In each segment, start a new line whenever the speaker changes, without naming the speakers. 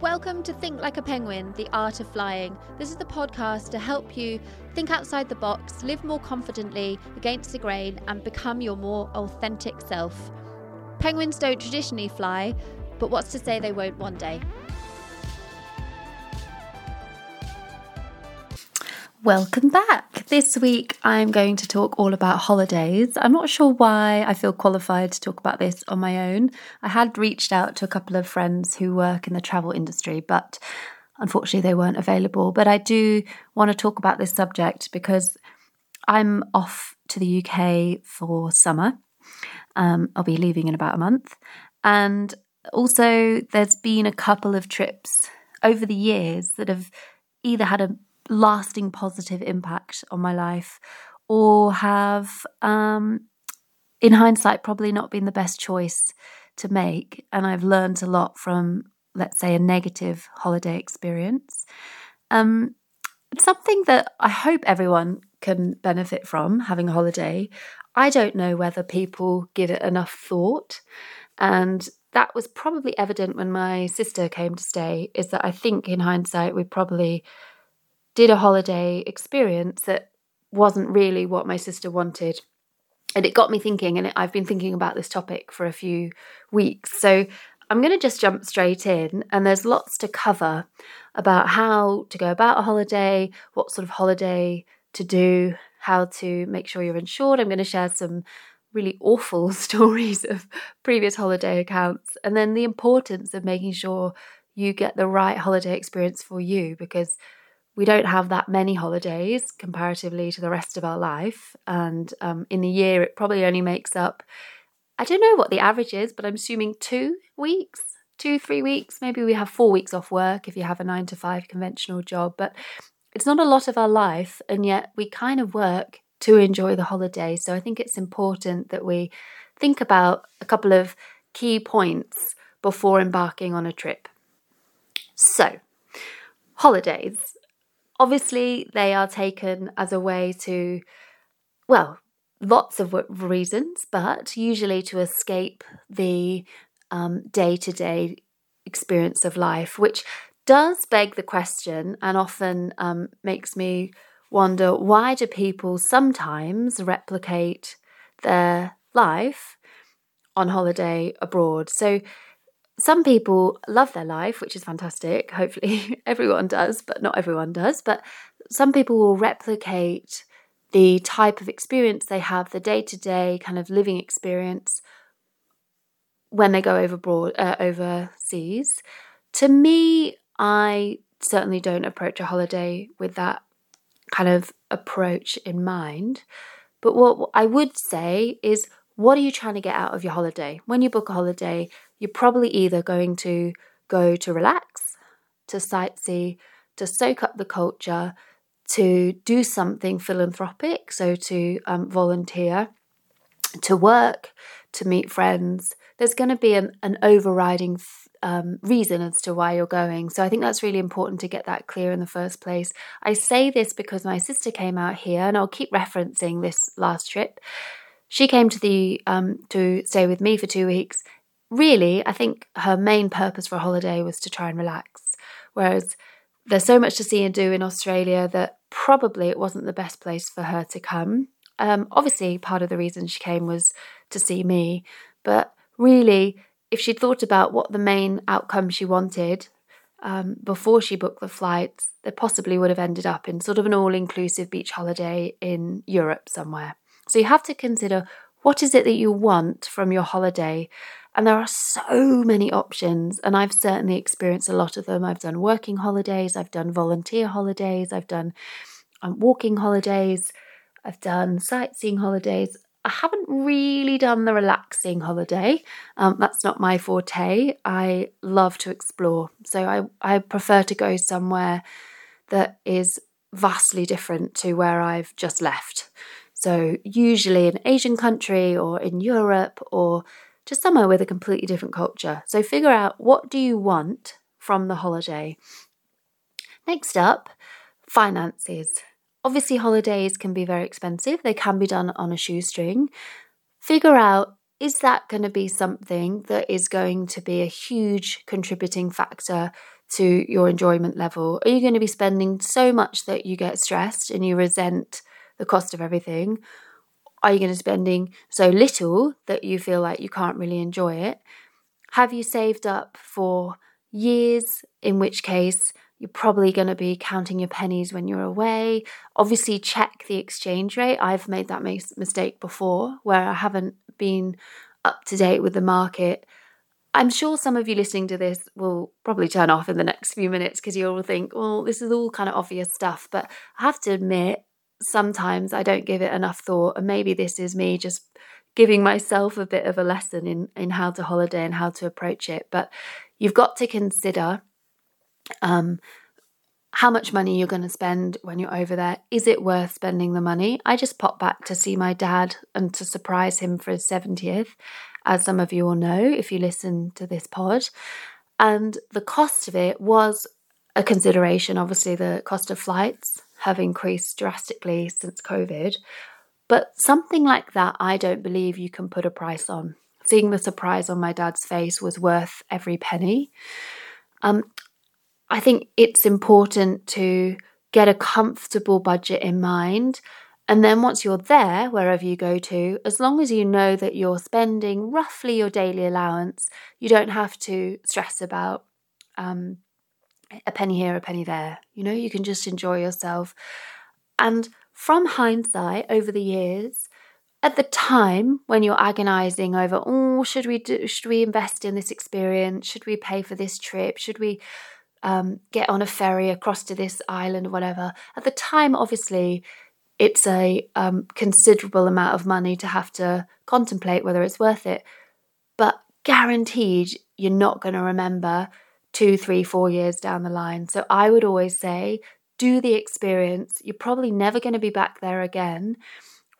Welcome to Think Like a Penguin, the art of flying. This is the podcast to help you think outside the box, live more confidently against the grain, and become your more authentic self. Penguins don't traditionally fly, but what's to say they won't one day? Welcome back. This week I'm going to talk all about holidays. I'm not sure why I feel qualified to talk about this on my own. I had reached out to a couple of friends who work in the travel industry, but unfortunately they weren't available. But I do want to talk about this subject because I'm off to the UK for summer. Um, I'll be leaving in about a month. And also, there's been a couple of trips over the years that have either had a lasting positive impact on my life or have, um, in hindsight, probably not been the best choice to make. And I've learned a lot from, let's say, a negative holiday experience. Um, something that I hope everyone can benefit from having a holiday. I don't know whether people give it enough thought. And that was probably evident when my sister came to stay, is that I think in hindsight, we probably did a holiday experience that wasn't really what my sister wanted. And it got me thinking, and I've been thinking about this topic for a few weeks. So I'm going to just jump straight in, and there's lots to cover about how to go about a holiday, what sort of holiday to do, how to make sure you're insured. I'm going to share some really awful stories of previous holiday accounts, and then the importance of making sure you get the right holiday experience for you because we don't have that many holidays comparatively to the rest of our life. And um, in a year, it probably only makes up, I don't know what the average is, but I'm assuming two weeks, two, three weeks. Maybe we have four weeks off work if you have a nine to five conventional job. But it's not a lot of our life. And yet we kind of work to enjoy the holiday. So I think it's important that we think about a couple of key points before embarking on a trip. So, holidays Obviously, they are taken as a way to, well, lots of reasons, but usually to escape the day to day experience of life, which does beg the question and often um, makes me wonder why do people sometimes replicate their life on holiday abroad? So, some people love their life, which is fantastic. Hopefully, everyone does, but not everyone does. But some people will replicate the type of experience they have, the day to day kind of living experience when they go overboard, uh, overseas. To me, I certainly don't approach a holiday with that kind of approach in mind. But what I would say is, what are you trying to get out of your holiday? When you book a holiday, you're probably either going to go to relax, to sightsee, to soak up the culture, to do something philanthropic, so to um, volunteer, to work, to meet friends. There's going to be an, an overriding um, reason as to why you're going. So I think that's really important to get that clear in the first place. I say this because my sister came out here, and I'll keep referencing this last trip. She came to the um, to stay with me for two weeks, really, I think her main purpose for a holiday was to try and relax. Whereas there's so much to see and do in Australia that probably it wasn't the best place for her to come. Um, obviously, part of the reason she came was to see me, but really, if she'd thought about what the main outcome she wanted um, before she booked the flights, they possibly would have ended up in sort of an all inclusive beach holiday in Europe somewhere. So you have to consider what is it that you want from your holiday and there are so many options, and I've certainly experienced a lot of them. I've done working holidays, I've done volunteer holidays, I've done um, walking holidays, I've done sightseeing holidays. I haven't really done the relaxing holiday. Um, that's not my forte. I love to explore. So I, I prefer to go somewhere that is vastly different to where I've just left. So, usually an Asian country or in Europe or to somewhere with a completely different culture. So figure out what do you want from the holiday. Next up, finances. Obviously, holidays can be very expensive, they can be done on a shoestring. Figure out is that going to be something that is going to be a huge contributing factor to your enjoyment level? Are you going to be spending so much that you get stressed and you resent the cost of everything? Are you going to be spending so little that you feel like you can't really enjoy it? Have you saved up for years, in which case you're probably going to be counting your pennies when you're away. Obviously, check the exchange rate. I've made that mistake before where I haven't been up to date with the market. I'm sure some of you listening to this will probably turn off in the next few minutes because you'll think, well, this is all kind of obvious stuff. But I have to admit, sometimes I don't give it enough thought. And maybe this is me just giving myself a bit of a lesson in, in how to holiday and how to approach it. But you've got to consider um, how much money you're going to spend when you're over there. Is it worth spending the money? I just popped back to see my dad and to surprise him for his 70th, as some of you will know if you listen to this pod. And the cost of it was a consideration. Obviously, the cost of flights have increased drastically since COVID. But something like that, I don't believe you can put a price on. Seeing the surprise on my dad's face was worth every penny. Um, I think it's important to get a comfortable budget in mind. And then once you're there, wherever you go to, as long as you know that you're spending roughly your daily allowance, you don't have to stress about um, a penny here, a penny there. You know, you can just enjoy yourself. And from hindsight, over the years, at the time when you're agonizing over, oh, should we do, should we invest in this experience? Should we pay for this trip? Should we um, get on a ferry across to this island or whatever. At the time, obviously, it's a um, considerable amount of money to have to contemplate whether it's worth it. But guaranteed, you're not going to remember two, three, four years down the line. So I would always say, do the experience. You're probably never going to be back there again.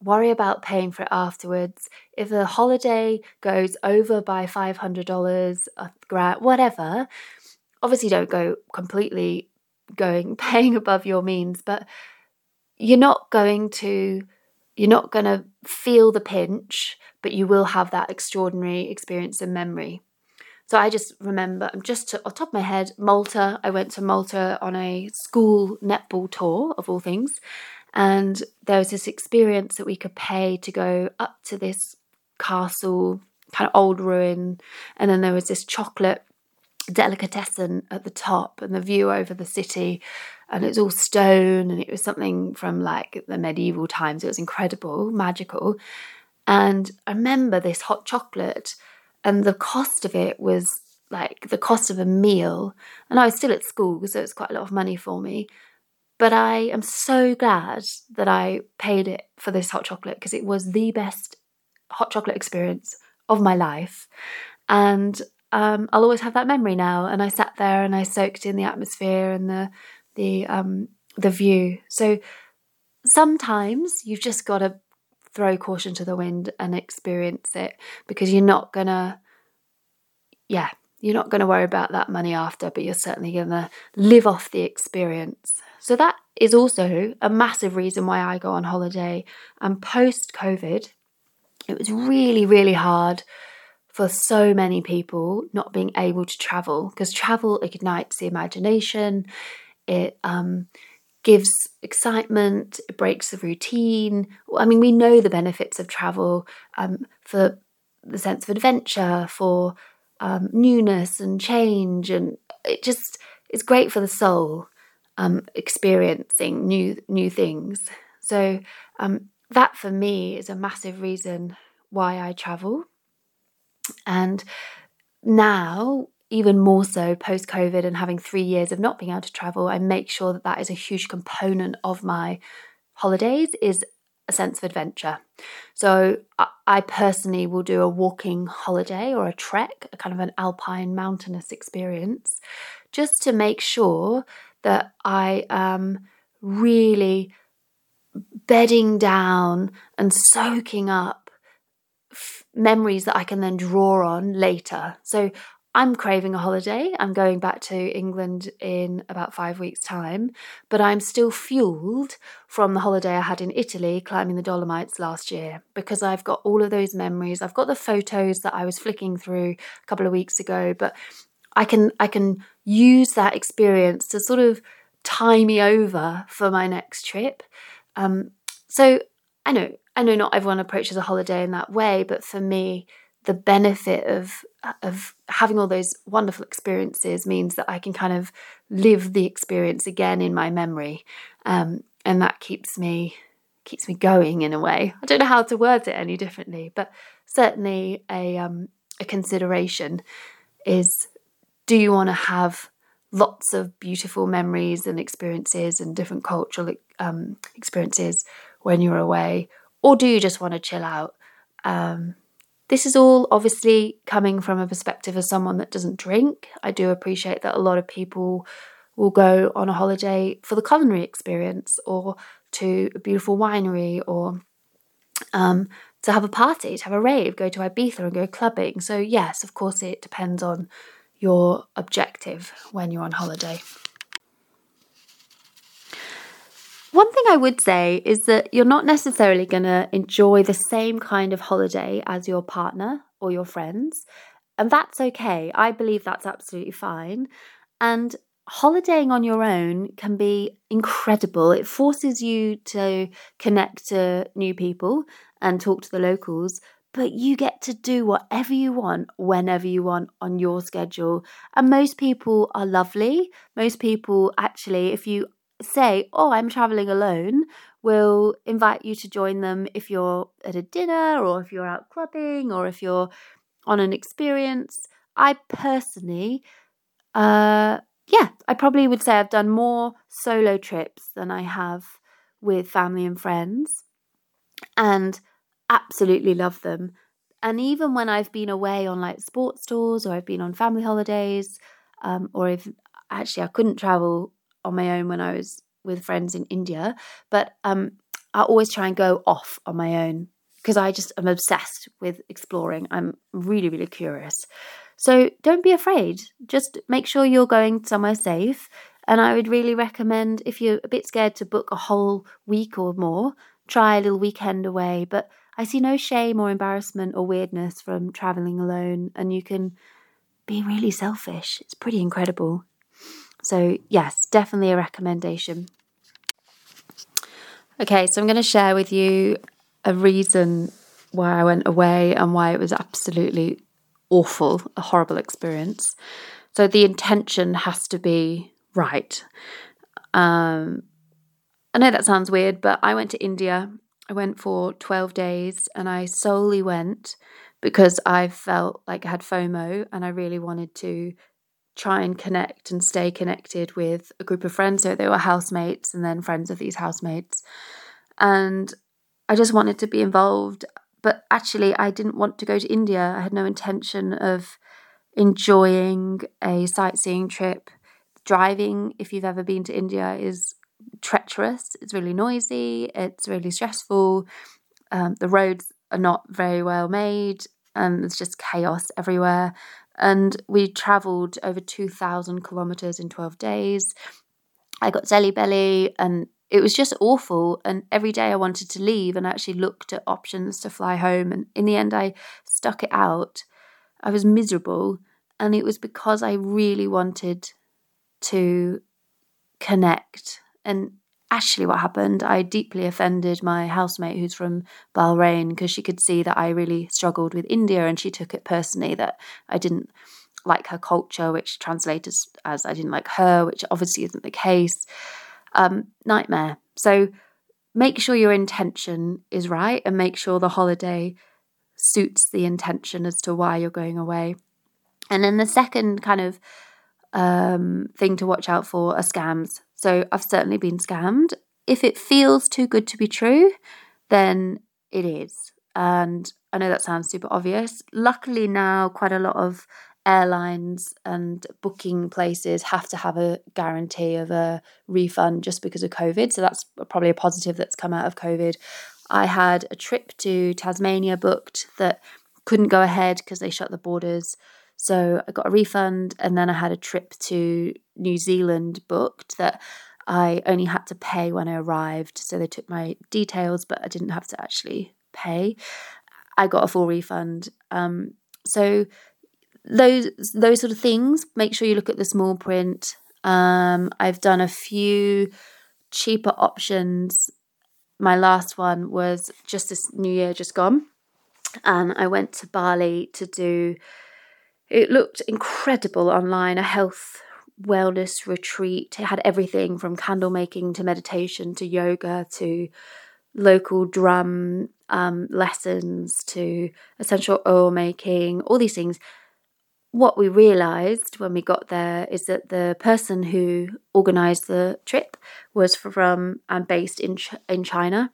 Worry about paying for it afterwards. If the holiday goes over by $500, a grant, whatever, obviously don't go completely going paying above your means, but you're not going to you're not going to feel the pinch, but you will have that extraordinary experience and memory. So I just remember, I'm just to, on top of my head, Malta. I went to Malta on a school netball tour of all things, and there was this experience that we could pay to go up to this castle, kind of old ruin, and then there was this chocolate delicatessen at the top and the view over the city. And it's all stone and it was something from like the medieval times. It was incredible magical. And i remember this hot chocolate and the cost of it was like the cost of a meal and i was still at school so it's quite a lot of money for me but i am so glad that i paid it for this hot chocolate because it was the best hot chocolate experience of my life and um, I'll always have that memory now. And I sat there and I soaked in the atmosphere and the the um, the view. So sometimes you've just got to throw caution to the wind and experience it because you're not gonna, yeah, you're not going to worry about that money after, but you're certainly going to live off the experience. So that is also a massive reason why I go on holiday. And post COVID, it was really, really hard for so many people not being able to travel because travel ignites the imagination, it um, gives excitement, it breaks the routine. I mean, we know the benefits of travel um, for the sense of adventure, for um, newness and change, and it just it's great for the soul um, experiencing new new things. So um, that for me is a massive reason why I travel. And now, even more so post COVID and having three years of not being able to travel, I make sure that that is a huge component of my holidays is a sense of adventure. So I personally will do a walking holiday or a trek, a kind of an alpine mountainous experience, just to make sure that I am really bedding down and soaking up memories that I can then draw on later. So I'm craving a holiday. I'm going back to England in about five weeks' time, but I'm still fueled from the holiday I had in Italy climbing the Dolomites last year because I've got all of those memories. I've got the photos that I was flicking through a couple of weeks ago, but I can I can use that experience to sort of tie me over for my next trip. Um, so I know I know not everyone approaches a holiday in that way, but for me, the benefit of of having all those wonderful experiences means that I can kind of live the experience again in my memory, um, and that keeps me keeps me going in a way. I don't know how to word it any differently, but certainly a um, a consideration is: do you want to have lots of beautiful memories and experiences and different cultural um, experiences when you're away, or do you just want to chill out? Um, this is all obviously coming from a perspective of someone that doesn't drink. I do appreciate that a lot of people will go on a holiday for the culinary experience or to a beautiful winery or um, to have a party, to have a rave, go to Ibiza and go clubbing. So, yes, of course, it depends on your objective when you're on holiday. One thing I would say is that you're not necessarily going to enjoy the same kind of holiday as your partner or your friends. And that's okay. I believe that's absolutely fine. And holidaying on your own can be incredible. It forces you to connect to new people and talk to the locals, but you get to do whatever you want whenever you want on your schedule. And most people are lovely. Most people, actually, if you say, Oh, I'm traveling alone, will invite you to join them if you're at a dinner or if you're out clubbing or if you're on an experience. I personally, uh, yeah, I probably would say I've done more solo trips than I have with family and friends and absolutely love them. And even when I've been away on like sports tours or I've been on family holidays, um, or if actually I couldn't travel on my own when I was with friends in India, but um, I always try and go off on my own because I just am obsessed with exploring. I'm really, really curious. So don't be afraid. Just make sure you're going somewhere safe. And I would really recommend if you're a bit scared to book a whole week or more, try a little weekend away. But I see no shame or embarrassment or weirdness from traveling alone, and you can be really selfish. It's pretty incredible. So, yes, definitely a recommendation. Okay, so I'm going to share with you a reason why I went away and why it was absolutely awful, a horrible experience. So, the intention has to be right. Um, I know that sounds weird, but I went to India. I went for 12 days and I solely went because I felt like I had FOMO and I really wanted to try and connect and stay connected with a group of friends. So they were housemates and then friends of these housemates. And I just wanted to be involved. But actually, I didn't want to go to India. I had no intention of enjoying a sightseeing trip. Driving, if you've ever been to India, is treacherous. It's really noisy. It's really stressful. Um, the roads are not very well made, and there's just chaos everywhere. And we traveled over 2,000 kilometers in 12 days. I got Delhi belly and it was just awful. And every day I wanted to leave and I actually looked at options to fly home. And in the end, I stuck it out. I was miserable. And it was because I really wanted to connect. And actually what happened. I deeply offended my housemate who's from Bahrain because she could see that I really struggled with India and she took it personally that I didn't like her culture, which translates as I didn't like her, which obviously isn't the case. Um, nightmare. So make sure your intention is right and make sure the holiday suits the intention as to why you're going away. And then the second kind of um, thing to watch out for are scams. So I've certainly been scammed. If it feels too good to be true, then it is. And I know that sounds super obvious. Luckily, now quite a lot of airlines and booking places have to have a guarantee of a refund just because of COVID. So that's probably a positive that's come out of COVID. I had a trip to Tasmania booked that couldn't go ahead because they shut the borders. So I got a refund, and then I had a trip to New Zealand booked that I only had to pay when I arrived. So they took my details, but I didn't have to actually pay. I got a full refund. Um, so those those sort of things. Make sure you look at the small print. Um, I've done a few cheaper options. My last one was just this New Year just gone, and I went to Bali to do. It looked incredible online. A health wellness retreat. It had everything from candle making to meditation to yoga to local drum um, lessons to essential oil making, all these things. What we realized when we got there is that the person who organized the trip was from and based in in China.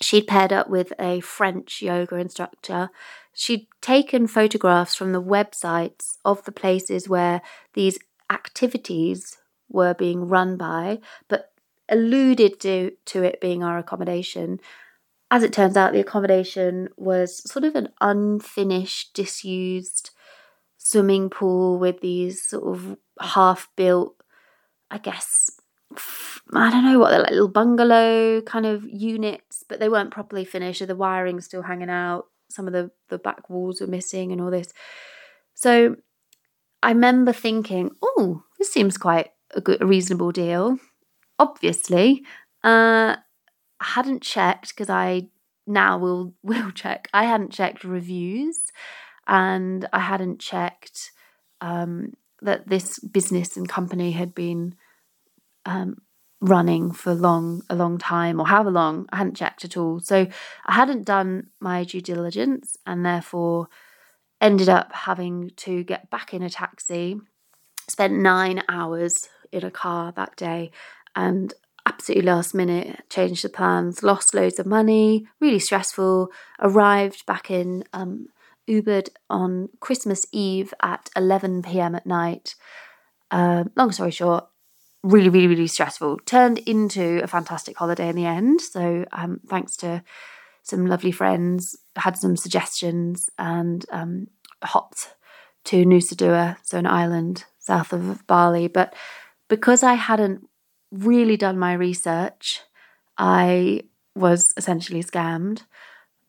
She'd paired up with a French yoga instructor. She'd taken photographs from the websites of the places where these activities were being run by, but alluded to, to it being our accommodation. As it turns out, the accommodation was sort of an unfinished, disused swimming pool with these sort of half built, I guess, I don't know what they're like, little bungalow kind of units, but they weren't properly finished. So the wiring's still hanging out. Some of the, the back walls were missing and all this. So I remember thinking, oh, this seems quite a good, a reasonable deal. Obviously, uh, I hadn't checked because I now will will check. I hadn't checked reviews, and I hadn't checked um, that this business and company had been um, running for long a long time or however long. I hadn't checked at all, so I hadn't done my due diligence, and therefore ended up having to get back in a taxi, spent nine hours in a car that day, and absolutely last minute changed the plans, lost loads of money, really stressful. Arrived back in um, Ubud on Christmas Eve at 11 pm at night. Uh, long story short, really, really, really stressful. Turned into a fantastic holiday in the end. So, um, thanks to some lovely friends, had some suggestions, and um, hopped to Nusa Dua, so an island south of Bali. But because I hadn't really done my research, I was essentially scammed.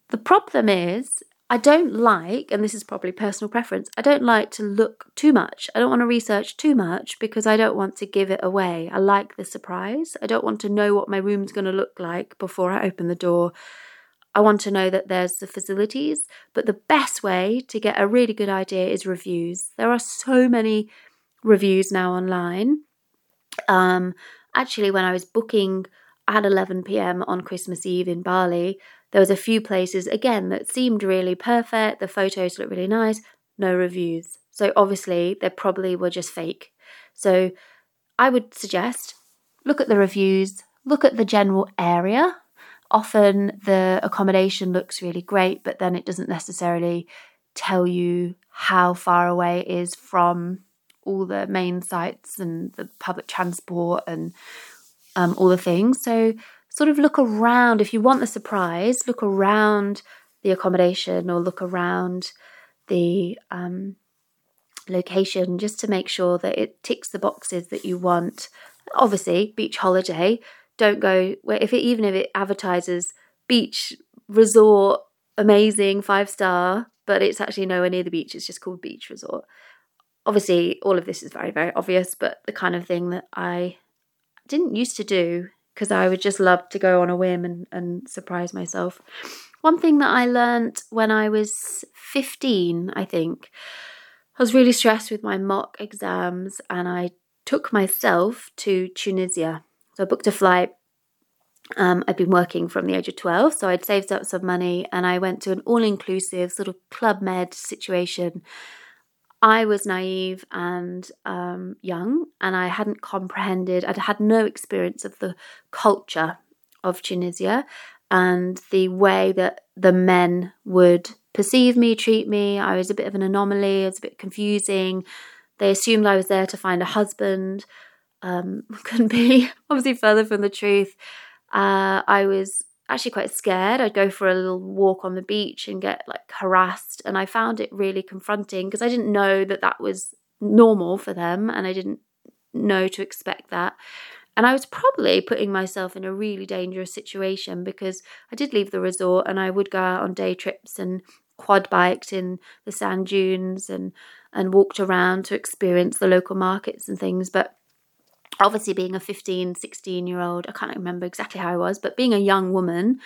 The problem is, I don't like, and this is probably personal preference, I don't like to look too much. I don't want to research too much because I don't want to give it away. I like the surprise. I don't want to know what my room's going to look like before I open the door I want to know that there's the facilities, but the best way to get a really good idea is reviews. There are so many reviews now online. Um, actually, when I was booking at 11 pm on Christmas Eve in Bali, there was a few places again that seemed really perfect. The photos looked really nice, no reviews. So obviously, they probably were just fake. So I would suggest look at the reviews, look at the general area often the accommodation looks really great, but then it doesn't necessarily tell you how far away it is from all the main sites and the public transport and um, all the things. So, sort of look around if you want the surprise, look around the accommodation or look around the um, location just to make sure that it ticks the boxes that you want. Obviously, beach holiday, don't go where if it even if it advertises beach resort amazing five star but it's actually nowhere near the beach it's just called beach resort obviously all of this is very very obvious but the kind of thing that i didn't used to do because i would just love to go on a whim and, and surprise myself one thing that i learned when i was 15 i think i was really stressed with my mock exams and i took myself to tunisia so I booked a flight. Um, I'd been working from the age of 12, so I'd saved up some money and I went to an all inclusive sort of club med situation. I was naive and um, young, and I hadn't comprehended, I'd had no experience of the culture of Tunisia and the way that the men would perceive me, treat me. I was a bit of an anomaly, it was a bit confusing. They assumed I was there to find a husband um, couldn't be obviously further from the truth. Uh, I was actually quite scared. I'd go for a little walk on the beach and get like harassed, and I found it really confronting because I didn't know that that was normal for them, and I didn't know to expect that. And I was probably putting myself in a really dangerous situation because I did leave the resort and I would go out on day trips and quad biked in the sand dunes and and walked around to experience the local markets and things. But obviously, being a 15, 16 year old, I can't remember exactly how I was, but being a young woman,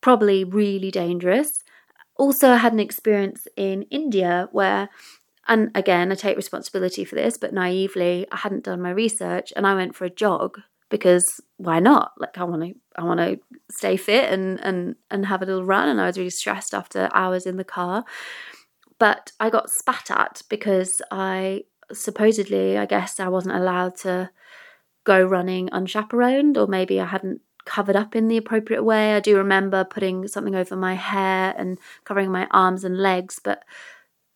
probably really dangerous. Also, I had an experience in India where and again, I take responsibility for this, but naively, I hadn't done my research and I went for a jog because why not? Like I want to, I want to stay fit and and and have a little run. And I was really stressed after hours in the car, but I got spat at because I supposedly, I guess, I wasn't allowed to go running unchaperoned, or maybe I hadn't covered up in the appropriate way. I do remember putting something over my hair and covering my arms and legs, but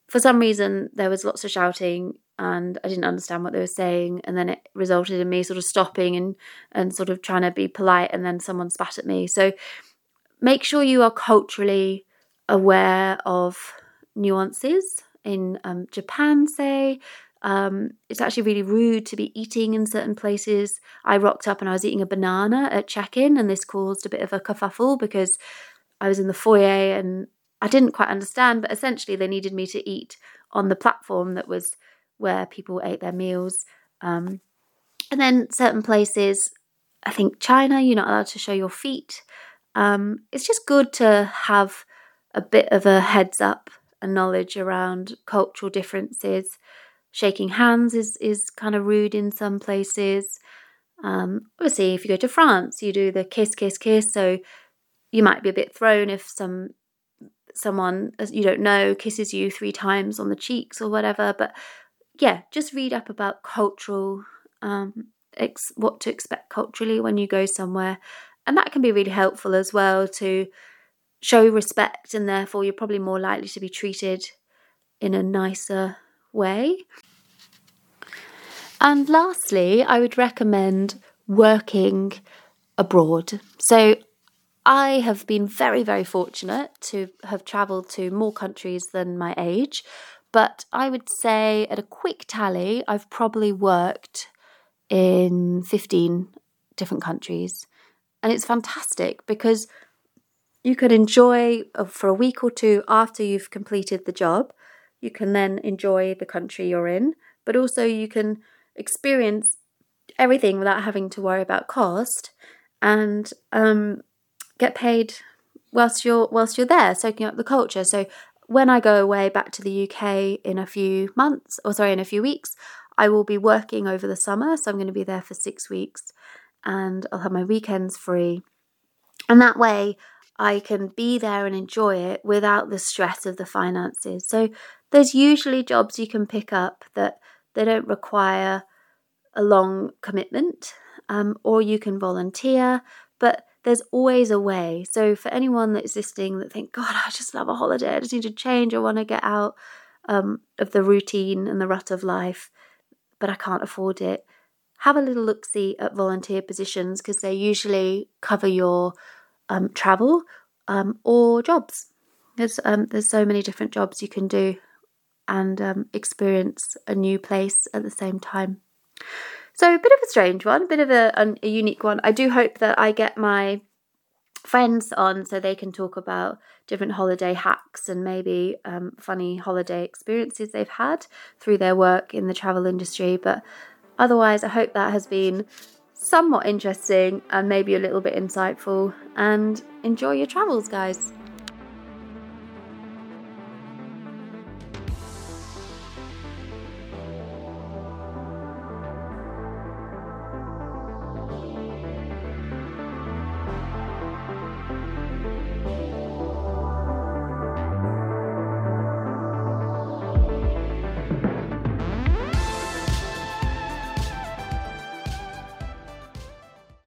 for some reason there was lots of shouting and I didn't understand what they were saying and then it resulted in me sort of stopping and and sort of trying to be polite and then someone spat at me. So make sure you are culturally aware of nuances in um, Japan say um, it's actually really rude to be eating in certain places. I rocked up and I was eating a banana at check-in and this caused a bit of a kerfuffle because I was in the foyer and I didn't quite understand, but essentially they needed me to eat on the platform that was where people ate their meals. Um, and then certain places, I think China, you're not allowed to show your feet. Um, it's just good to have a bit of a heads up and knowledge around cultural differences. Shaking hands is is kind of rude in some places. Um, obviously, if you go to France, you do the kiss, kiss, kiss. So you might be a bit thrown if some someone you don't know kisses you three times on the cheeks or whatever. But yeah, just read up about cultural, um, ex- what to expect culturally when you go somewhere. And that can be really helpful as well to show respect, and therefore you're probably more likely to be treated in a nicer way. And lastly, I would recommend working abroad. So I have been very, very fortunate to have travelled to more countries than my age, but I would say at a quick tally, I've probably worked in 15 different countries. And it's fantastic because you can enjoy uh, for a week or two after you've completed the job. You can then enjoy the country you're in, but also you can experience everything without having to worry about cost. And um, get paid whilst you're whilst you're there, soaking up the culture. So when I go away back to the UK in a few months, or sorry, in a few weeks, I will be working over the summer. So I'm going to be there for six weeks, and I'll have my weekends free, and that way I can be there and enjoy it without the stress of the finances. So there's usually jobs you can pick up that they don't require a long commitment, um, or you can volunteer, but there's always a way. So for anyone that's listening that think, God, I just love a holiday, I just need to change, I want to get out um, of the routine and the rut of life, but I can't afford it. Have a little look see at volunteer positions because they usually cover your um, travel um, or jobs. There's um, there's so many different jobs you can do and um, experience a new place at the same time. So a bit of a strange one, a bit of a, a, unique one. I do hope that I get my friends on so they can talk about different holiday hacks and maybe um, funny holiday experiences they've had through their work in the travel industry. But otherwise, I hope that has been somewhat interesting and maybe a little bit insightful. And enjoy your travels, guys.